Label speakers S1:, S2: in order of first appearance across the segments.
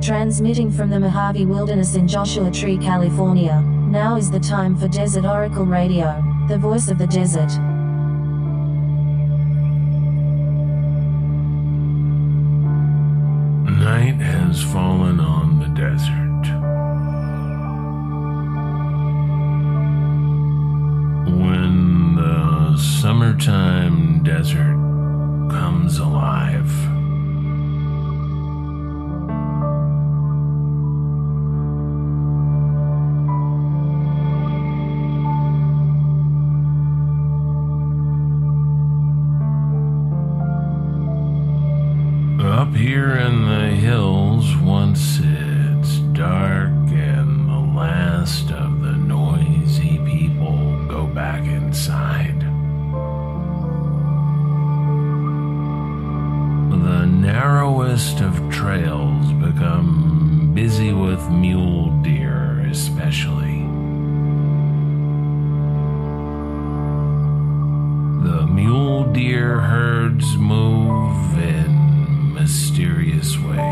S1: Transmitting from the Mojave Wilderness in Joshua Tree, California, now is the time for Desert Oracle Radio, the voice of the desert.
S2: Narrowest of trails become busy with mule deer, especially. The mule deer herds move in mysterious ways.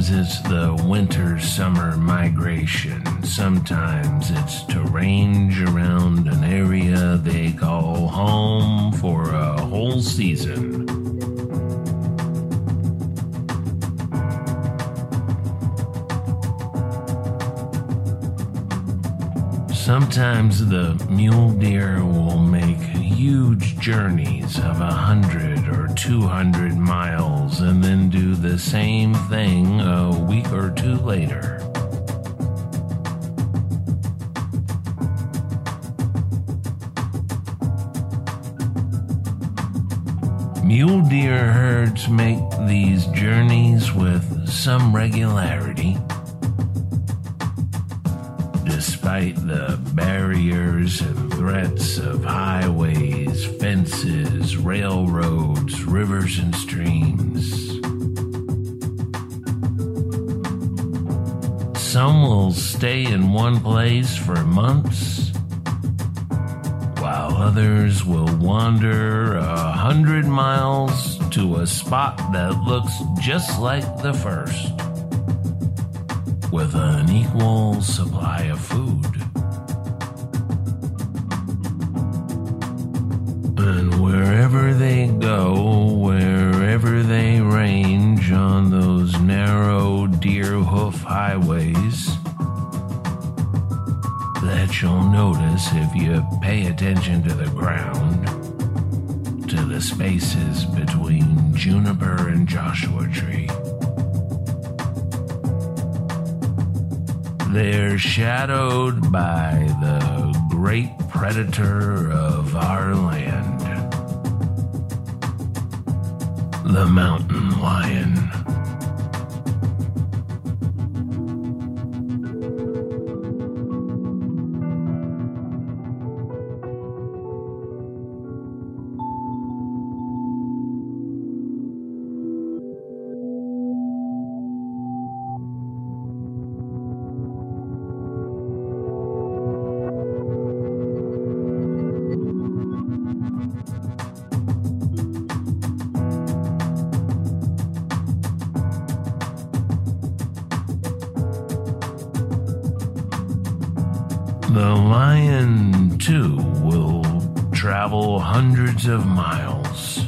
S2: Sometimes it's the winter summer migration. Sometimes it's to range around an area they call home for a whole season. Sometimes the mule deer will make huge journeys of a hundred or two hundred miles and then do the same thing a week or two later. Mule deer herds make these journeys with some regularity despite the barriers and threats of highways, fences, railroads, rivers, and streams. Some will stay in one place for months, while others will wander a hundred miles to a spot that looks just like the first with an equal supply of food. And wherever they go, wherever they range on those narrow deer hoof highways, that you'll notice if you pay attention to the ground, to the spaces between juniper and Joshua tree. They're shadowed by the great predator of our land, the mountain lion. Hundreds of miles.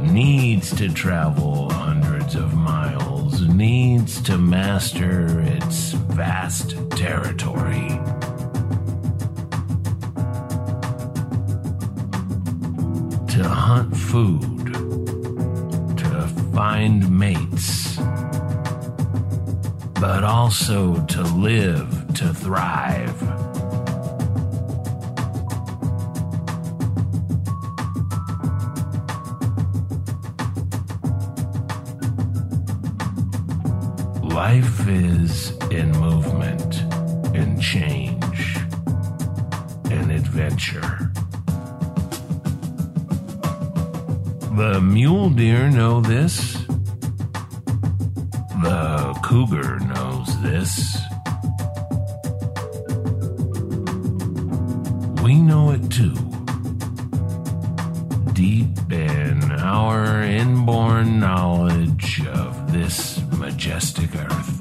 S2: Needs to travel hundreds of miles. Needs to master its vast territory. To hunt food. To find mates. But also to live to thrive. In movement. and change and adventure. The mule deer know this. The cougar knows this. We know it too. Deep in our inborn knowledge of this majestic earth.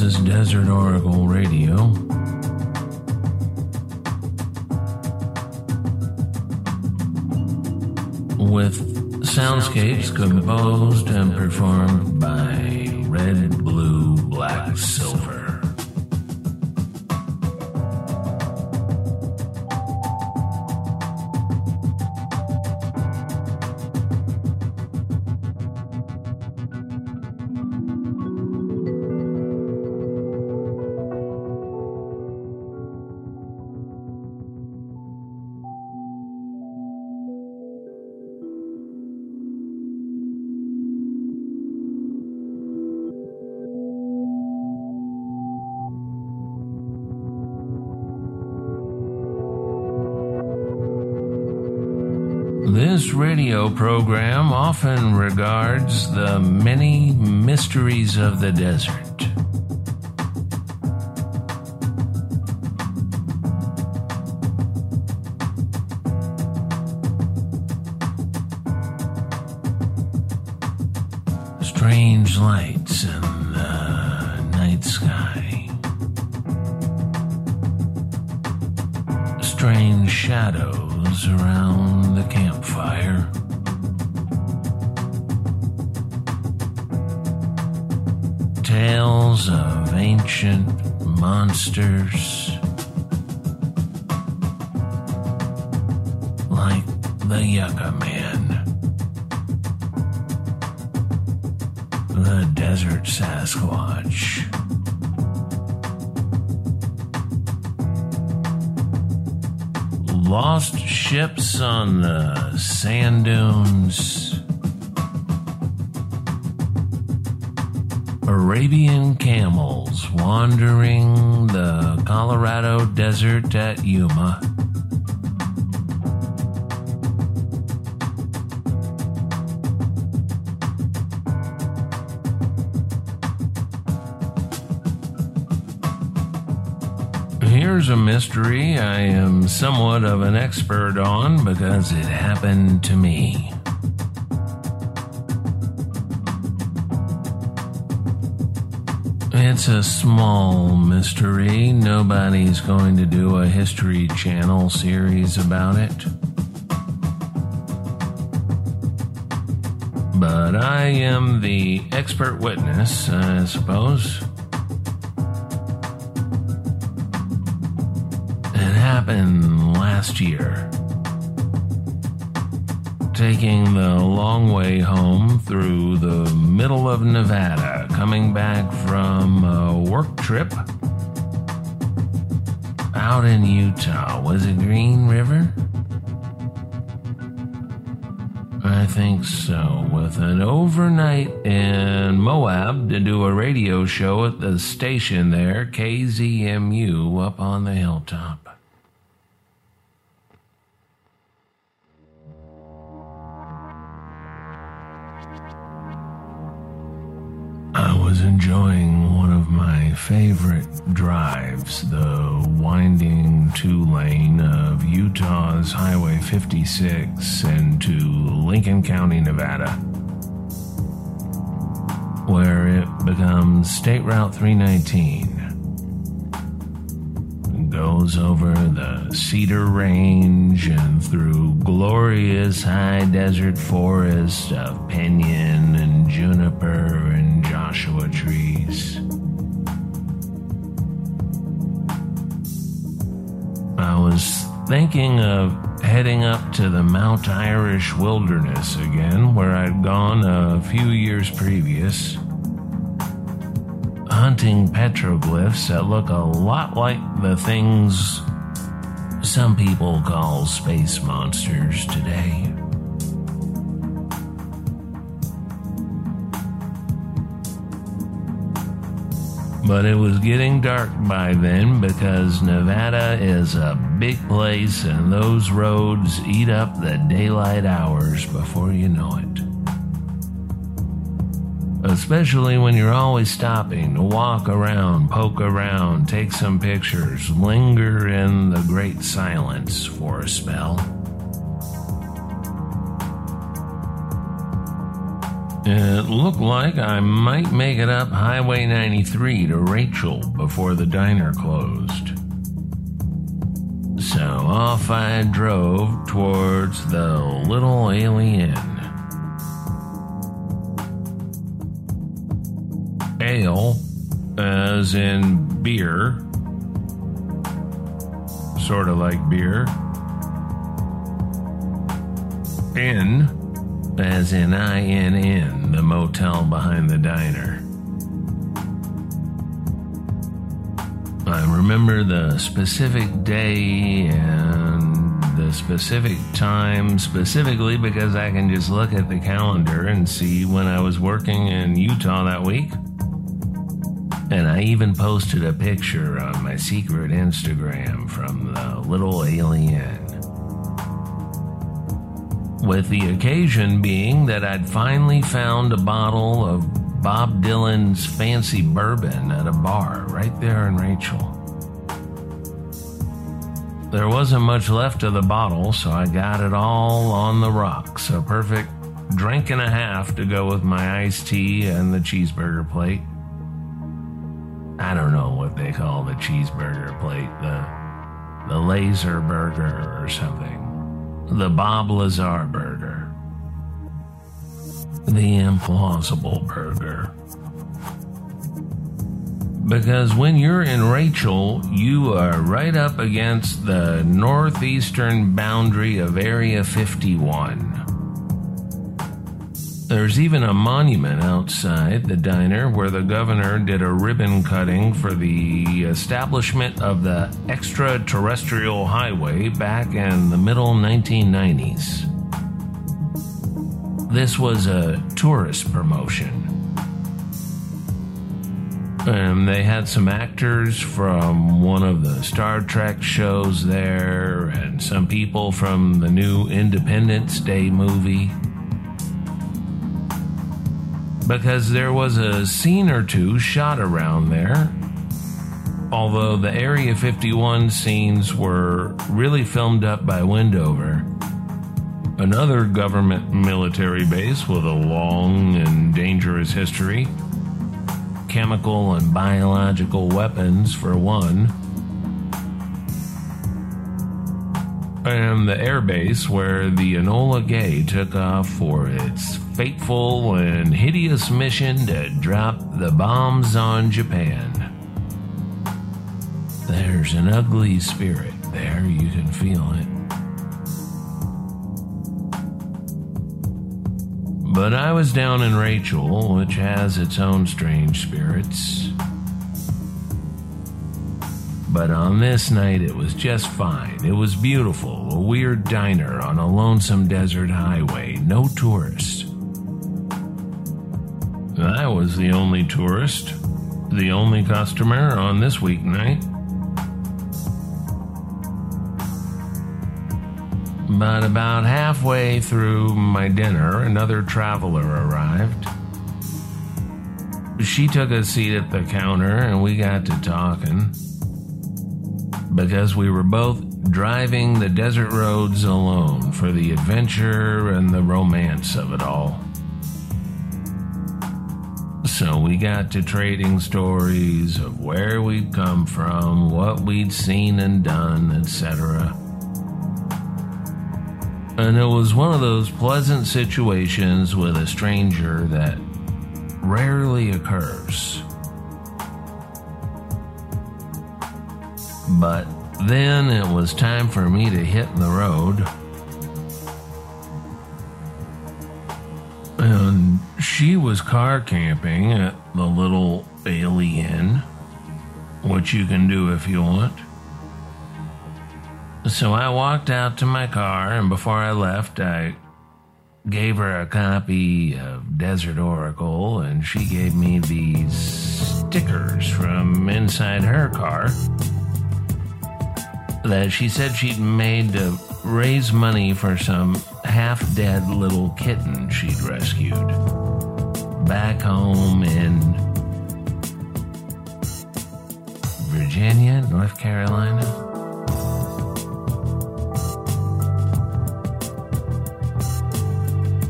S2: This is Desert Oracle Radio. With soundscapes composed and performed by This radio program often regards the many mysteries of the desert. Strange lights in the night sky. Strange shadows around the campfire. Tales of ancient monsters. Like the Yucca Man. The Desert Sasquatch. Lost ships on the sand dunes. Arabian camels wandering the Colorado desert at Yuma. A mystery I am somewhat of an expert on because it happened to me. It's a small mystery. Nobody's going to do a History Channel series about it. But I am the expert witness, I suppose. Happened last year. Taking the long way home through the middle of Nevada, coming back from a work trip out in Utah. Was it Green River? I think so. With an overnight in Moab to do a radio show at the station there, KZMU, up on the hilltop. Enjoying one of my favorite drives, the winding two lane of Utah's Highway 56 into Lincoln County, Nevada, where it becomes State Route 319. Goes over the Cedar Range and through glorious high desert forest of pinyon and juniper and Joshua trees. I was thinking of heading up to the Mount Irish wilderness again, where I'd gone a few years previous, hunting petroglyphs that look a lot like the things some people call space monsters today. But it was getting dark by then because Nevada is a big place and those roads eat up the daylight hours before you know it. Especially when you're always stopping to walk around, poke around, take some pictures, linger in the great silence for a spell. Uh, it looked like I might make it up Highway 93 to Rachel before the diner closed. So off I drove towards the Little A'Le'Inn. Ale, as in beer, sort of like beer. Inn as in INN, the motel behind the diner. I remember the specific day and the specific time specifically because I can just look at the calendar and see when I was working in Utah that week. And I even posted a picture on my secret Instagram from the Little A'Le'Inn with the occasion being that I'd finally found a bottle of Bob Dylan's fancy bourbon at a bar right there in Rachel. There wasn't much left of the bottle, so I got it all on the rocks. A perfect drink and a half to go with my iced tea and the cheeseburger plate. I don't know what they call the cheeseburger plate, the the laser burger or something the Bob Lazar burger, the implausible burger. Because when you're in Rachel, you are right up against the northeastern boundary of Area 51. There's even a monument outside the diner where the governor did a ribbon cutting for the establishment of the extraterrestrial highway back in the middle 1990s. This was a tourist promotion. And they had some actors from one of the Star Trek shows there, and some people from the new Independence Day movie because there was a scene or two shot around there. Although the Area 51 scenes were really filmed up by Wendover, another government military base with a long and dangerous history, chemical and biological weapons for one, and the airbase where the Enola Gay took off for its fateful and hideous mission to drop the bombs on Japan. There's an ugly spirit there, you can feel it. But I was down in Rachel, which has its own strange spirits. But on this night, it was just fine. It was beautiful, a weird diner on a lonesome desert highway, no tourists. I was the only tourist, the only customer on this weeknight. But about halfway through my dinner, another traveler arrived. She took a seat at the counter and we got to talking. Because we were both driving the desert roads alone for the adventure and the romance of it all. So we got to trading stories of where we'd come from, what we'd seen and done, etc. And it was one of those pleasant situations with a stranger that rarely occurs. But Then it was time for me to hit the road. And she was car camping at the little A'Le'Inn, which you can do if you want. So I walked out to my car, and before I left, I gave her a copy of Desert Oracle, and she gave me these stickers from inside her car that she said she'd made to raise money for some half dead little kitten she'd rescued back home in Virginia, North Carolina.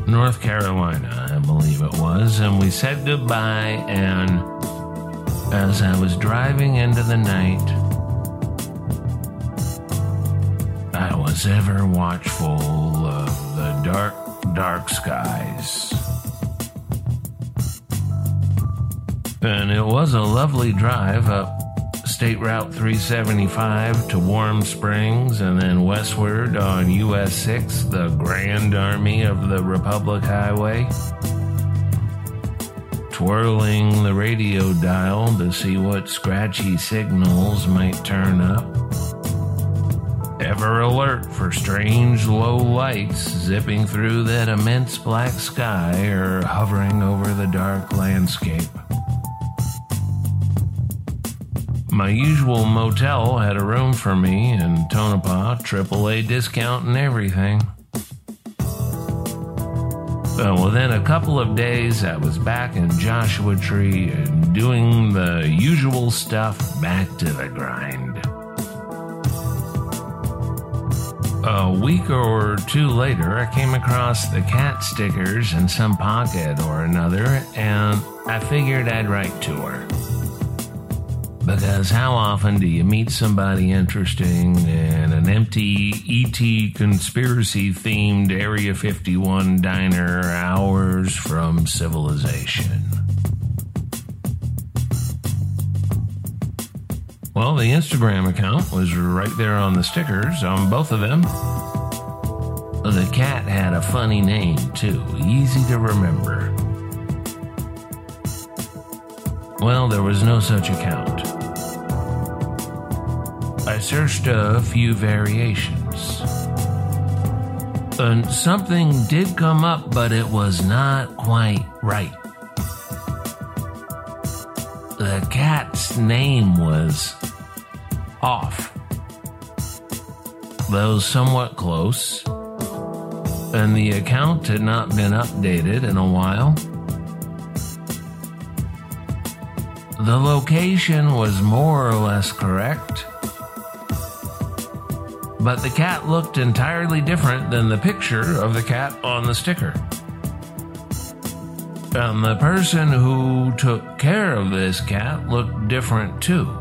S2: North Carolina, I believe it was, and we said goodbye. And as I was driving into the night, was ever watchful of the dark, dark skies. And it was a lovely drive up State Route 375 to Warm Springs and then westward on US 6, the Grand Army of the Republic Highway. Twirling the radio dial to see what scratchy signals might turn up. Ever alert for strange low lights zipping through that immense black sky or hovering over the dark landscape. My usual motel had a room for me in Tonopah, AAA discount and everything. Uh, within a couple of days, I was back in Joshua Tree and doing the usual stuff back to the grind. A week or two later, I came across the cat stickers in some pocket or another, and I figured I'd write to her. Because how often do you meet somebody interesting in an empty ET conspiracy themed Area 51 diner hours from civilization? Well, the Instagram account was right there on the stickers on both of them. The cat had a funny name, too, easy to remember. Well, there was no such account. I searched a few variations. And something did come up, but it was not quite right. The cat's name was off, though somewhat close, and the account had not been updated in a while. The location was more or less correct, but the cat looked entirely different than the picture of the cat on the sticker. And the person who took care of this cat looked different too.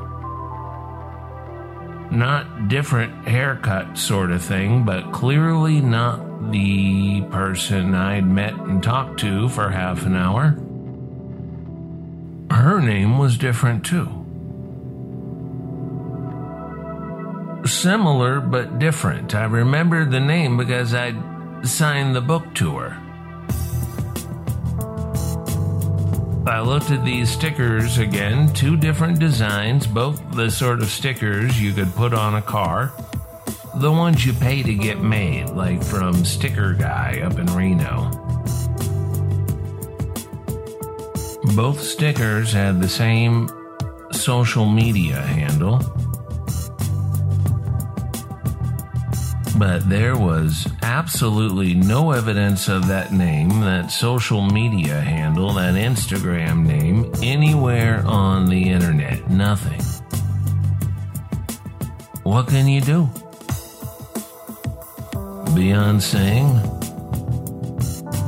S2: Not different haircut sort of thing, but clearly not the person I'd met and talked to for half an hour. Her name was different too. Similar but different. I remembered the name because I'd signed the book to her. I looked at these stickers again, two different designs, both the sort of stickers you could put on a car. The ones you pay to get made, like from Sticker Guy up in Reno. Both stickers had the same social media handle. But there was absolutely no evidence of that name, that social media handle, that Instagram name anywhere on the internet. Nothing. What can you do? Beyond saying,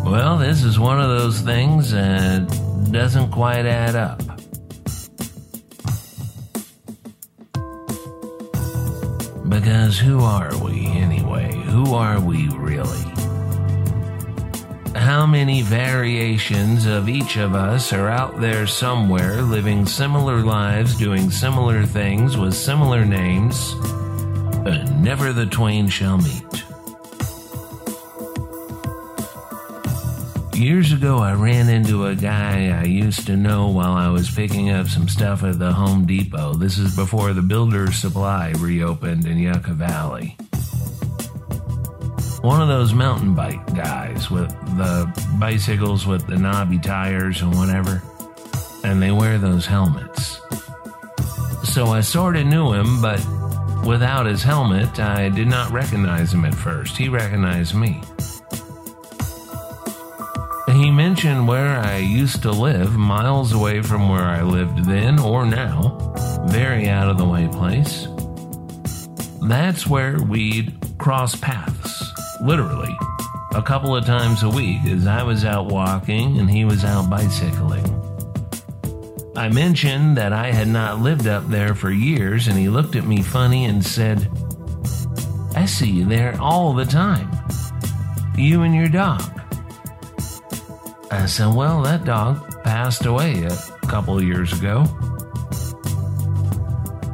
S2: well, this is one of those things that doesn't quite add up. Because who are we? Who are we really? How many variations of each of us are out there somewhere living similar lives, doing similar things with similar names, but never the twain shall meet. Years ago, I ran into a guy I used to know while I was picking up some stuff at the Home Depot. This is before the Builder's Supply reopened in Yucca Valley. One of those mountain bike guys with the bicycles with the knobby tires and whatever, and they wear those helmets. So I sort of knew him, but without his helmet, I did not recognize him at first. He recognized me. He mentioned where I used to live, miles away from where I lived then or now. Very out of the way place. That's where we'd cross paths, literally, a couple of times a week as I was out walking and he was out bicycling. I mentioned that I had not lived up there for years, and he looked at me funny and said, I see you there all the time. You and your dog. I said, Well, that dog passed away a couple of years ago.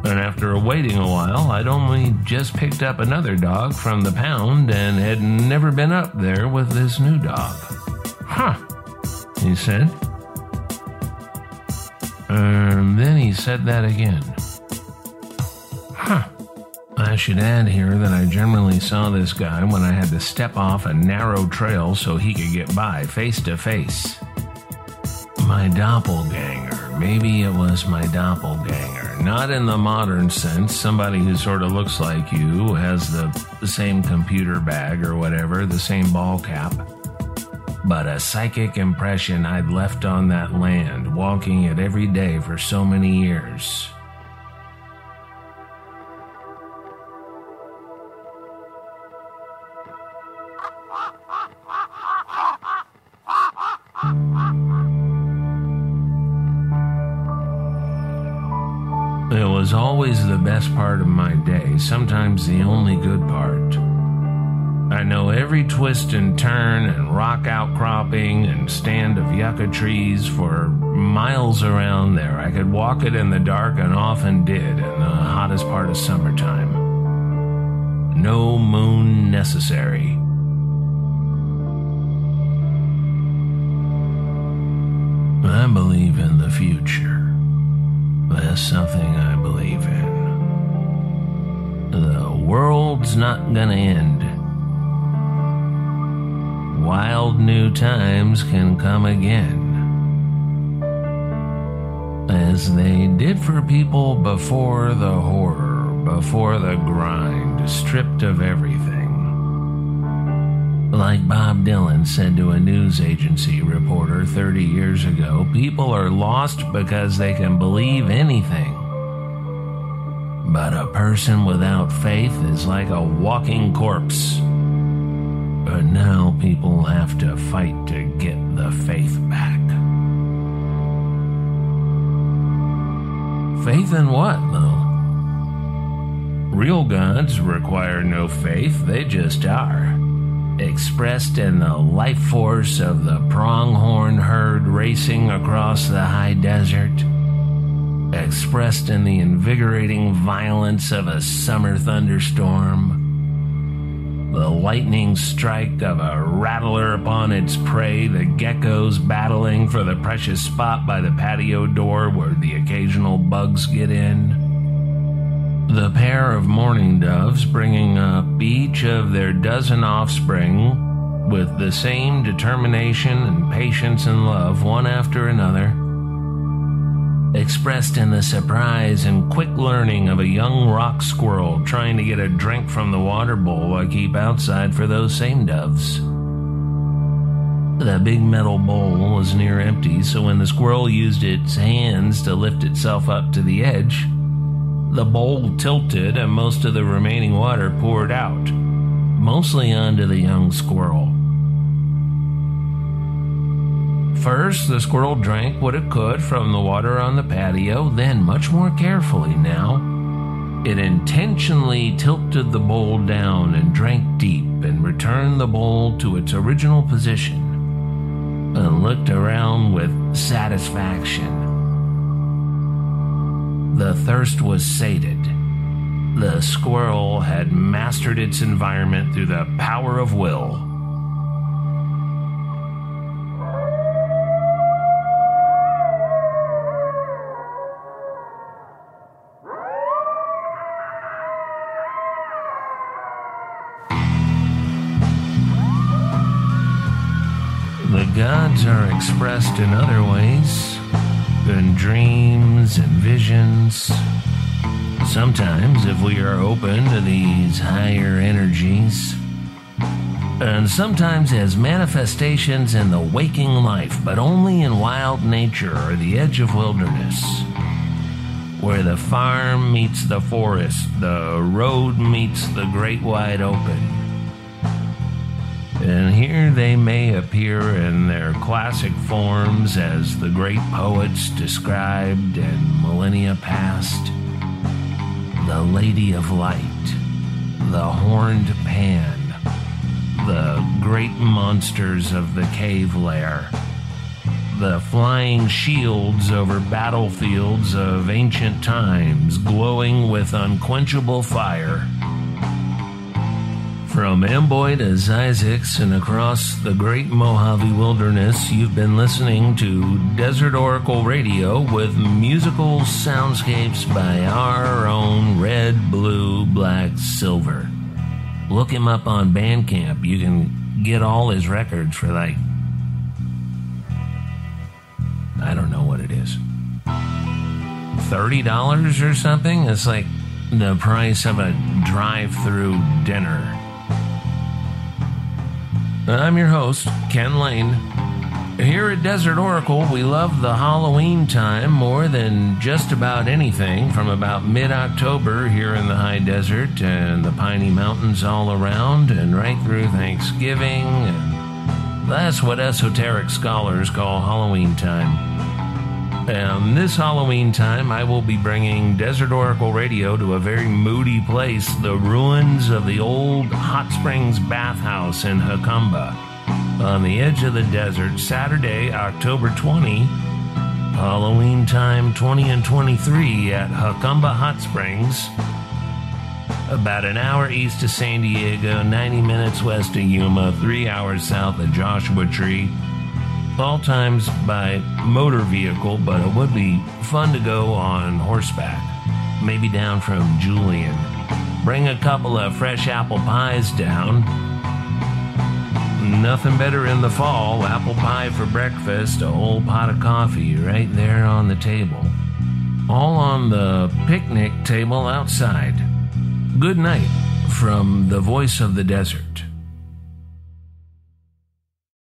S2: And after waiting a while, I'd only just picked up another dog from the pound and had never been up there with this new dog. Huh, he said. And then he said that again. Huh. I should add here that I generally saw this guy when I had to step off a narrow trail so he could get by face to face. My doppelganger. Maybe it was my doppelganger. Not in the modern sense, somebody who sort of looks like you, has the, the same computer bag or whatever, the same ball cap. But a psychic impression I'd left on that land, walking it every day for so many years. was always the best part of my day, sometimes the only good part. I know every twist and turn and rock outcropping and stand of yucca trees for miles around there. I could walk it in the dark and often did in the hottest part of summertime. No moon necessary. I believe in the future. Something I believe in. The world's not gonna end. Wild new times can come again. As they did for people before the horror, before the grind, stripped of everything. Like Bob Dylan said to a news agency reporter 30 years ago, people are lost because they can believe anything. But a person without faith is like a walking corpse. But now people have to fight to get the faith back. Faith in what, though? Real gods require no faith, they just are expressed in the life force of the pronghorn herd racing across the high desert, expressed in the invigorating violence of a summer thunderstorm, the lightning strike of a rattler upon its prey, the geckos battling for the precious spot by the patio door where the occasional bugs get in the pair of mourning doves bringing up each of their dozen offspring with the same determination and patience and love, one after another, expressed in the surprise and quick learning of a young rock squirrel trying to get a drink from the water bowl I keep outside for those same doves. The big metal bowl was near empty, so when the squirrel used its hands to lift itself up to the edge, the bowl tilted and most of the remaining water poured out, mostly onto the young squirrel. First, the squirrel drank what it could from the water on the patio, then, much more carefully now, it intentionally tilted the bowl down and drank deep and returned the bowl to its original position and looked around with satisfaction. The thirst was sated. the squirrel had mastered its environment through the power of will. The gods are expressed in other ways, in dreams and visions. Sometimes, if we are open to these higher energies, and sometimes as manifestations in the waking life, but only in wild nature or the edge of wilderness, where the farm meets the forest, the road meets the great wide open. And here they may appear in their classic forms as the great poets described in millennia past the Lady of Light, the Horned Pan, the great monsters of the cave lair, the flying shields over battlefields of ancient times glowing with unquenchable fire. From Amboy to Zzyzx and across the great Mojave Wilderness, you've been listening to Desert Oracle Radio with musical soundscapes by our own Red, Blue, Black, Silver. Look him up on Bandcamp. You can get all his records for like, I don't know what it is, $30 or something? It's like the price of a drive through dinner. I'm your host, Ken Layne. Here at Desert Oracle, we love the Halloween time more than just about anything from about mid October here in the high desert and the piney mountains all around, and right through Thanksgiving. That's what esoteric scholars call Halloween time. And this Halloween time, I will be bringing Desert Oracle Radio to a very moody place, the ruins of the old Hot Springs bathhouse in Jacumba, on the edge of the desert, Saturday, October 20, Halloween time 20 and 23 at Jacumba Hot Springs, about an hour east of San Diego, 90 minutes west of Yuma, three hours south of Joshua Tree all times by motor vehicle, but it would be fun to go on horseback, maybe down from Julian. Bring a couple of fresh apple pies down. Nothing better in the fall. Apple pie for breakfast, a whole pot of coffee right there on the table. All on the picnic table outside. Good night from the voice of the desert.